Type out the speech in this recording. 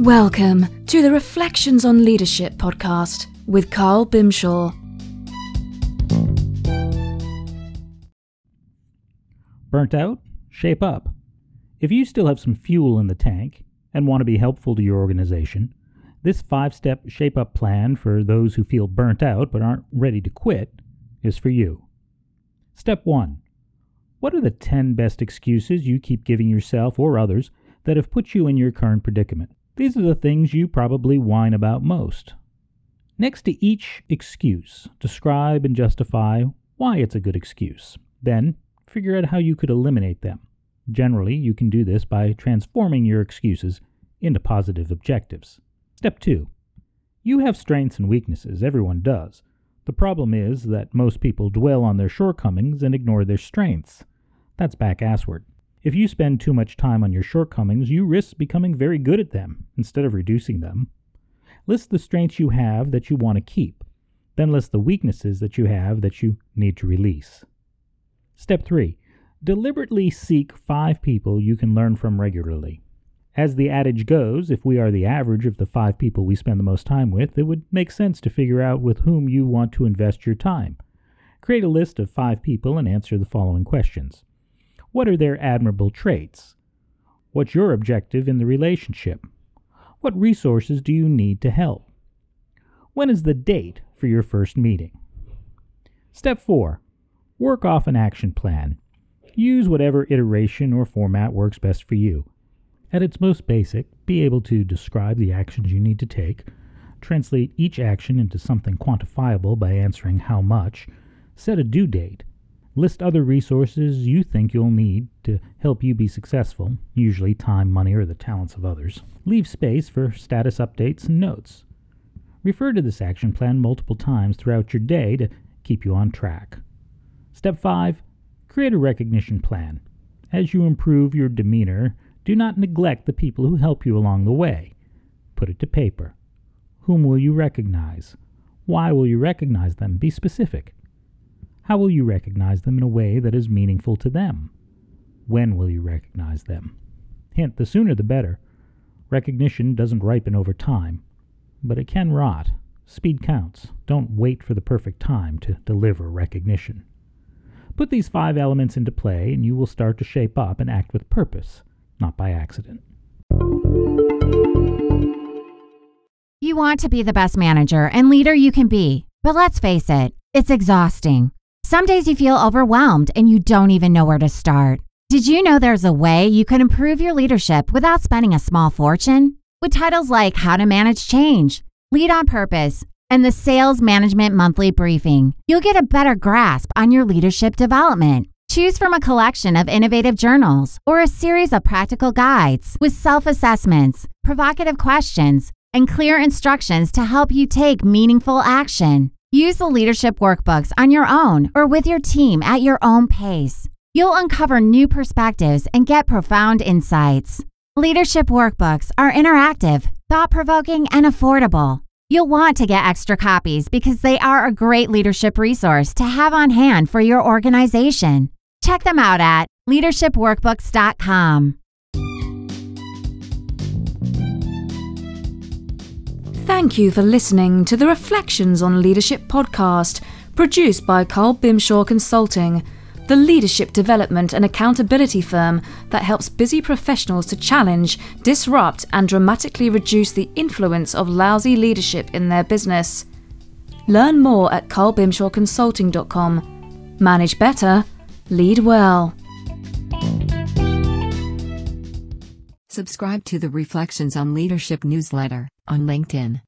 Welcome to the Reflections on Leadership podcast with Carl Bimshaw. Burnt out? Shape up. If you still have some fuel in the tank and want to be helpful to your organization, this five step shape up plan for those who feel burnt out but aren't ready to quit is for you. Step 1 What are the 10 best excuses you keep giving yourself or others that have put you in your current predicament? These are the things you probably whine about most. Next to each excuse, describe and justify why it's a good excuse. Then, figure out how you could eliminate them. Generally, you can do this by transforming your excuses into positive objectives. Step 2. You have strengths and weaknesses, everyone does. The problem is that most people dwell on their shortcomings and ignore their strengths. That's back assward. If you spend too much time on your shortcomings, you risk becoming very good at them instead of reducing them. List the strengths you have that you want to keep. Then list the weaknesses that you have that you need to release. Step 3. Deliberately seek five people you can learn from regularly. As the adage goes, if we are the average of the five people we spend the most time with, it would make sense to figure out with whom you want to invest your time. Create a list of five people and answer the following questions What are their admirable traits? What's your objective in the relationship? What resources do you need to help? When is the date for your first meeting? Step 4. Work off an action plan. Use whatever iteration or format works best for you. At its most basic, be able to describe the actions you need to take, translate each action into something quantifiable by answering how much, set a due date, list other resources you think you'll need to help you be successful, usually time, money, or the talents of others. Leave space for status updates and notes. Refer to this action plan multiple times throughout your day to keep you on track. Step 5 Create a recognition plan. As you improve your demeanor, do not neglect the people who help you along the way. Put it to paper. Whom will you recognize? Why will you recognize them? Be specific. How will you recognize them in a way that is meaningful to them? When will you recognize them? Hint, the sooner the better. Recognition doesn't ripen over time, but it can rot. Speed counts. Don't wait for the perfect time to deliver recognition. Put these five elements into play, and you will start to shape up and act with purpose, not by accident. You want to be the best manager and leader you can be, but let's face it, it's exhausting. Some days you feel overwhelmed and you don't even know where to start. Did you know there's a way you can improve your leadership without spending a small fortune? With titles like How to Manage Change, Lead on Purpose, and the Sales Management Monthly Briefing, you'll get a better grasp on your leadership development. Choose from a collection of innovative journals or a series of practical guides with self assessments, provocative questions, and clear instructions to help you take meaningful action. Use the leadership workbooks on your own or with your team at your own pace. You'll uncover new perspectives and get profound insights. Leadership workbooks are interactive, thought provoking, and affordable. You'll want to get extra copies because they are a great leadership resource to have on hand for your organization. Check them out at leadershipworkbooks.com. Thank you for listening to the Reflections on Leadership podcast, produced by Carl Bimshaw Consulting, the leadership development and accountability firm that helps busy professionals to challenge, disrupt, and dramatically reduce the influence of lousy leadership in their business. Learn more at carlbimshawconsulting.com. Manage better, lead well. Subscribe to the Reflections on Leadership newsletter on LinkedIn